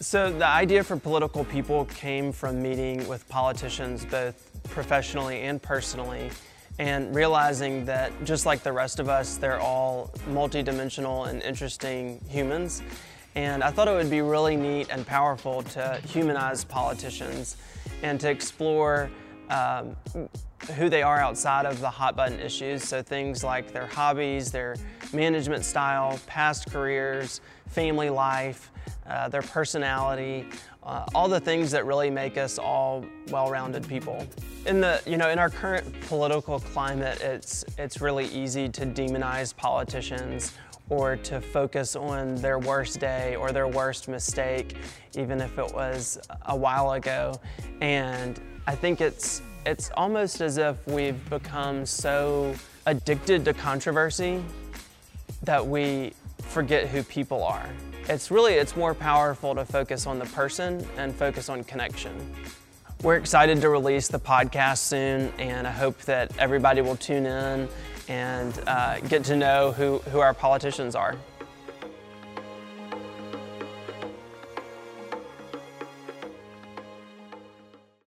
So the idea for political people came from meeting with politicians both professionally and personally and realizing that just like the rest of us, they're all multidimensional and interesting humans. And I thought it would be really neat and powerful to humanize politicians and to explore um, who they are outside of the hot button issues. So things like their hobbies, their management style, past careers, family life, uh, their personality, uh, all the things that really make us all well-rounded people. In the, you know, in our current political climate, it's, it's really easy to demonize politicians or to focus on their worst day or their worst mistake, even if it was a while ago. And I think it's, it's almost as if we've become so addicted to controversy that we forget who people are. It's really, it's more powerful to focus on the person and focus on connection. We're excited to release the podcast soon, and I hope that everybody will tune in and uh, get to know who, who our politicians are.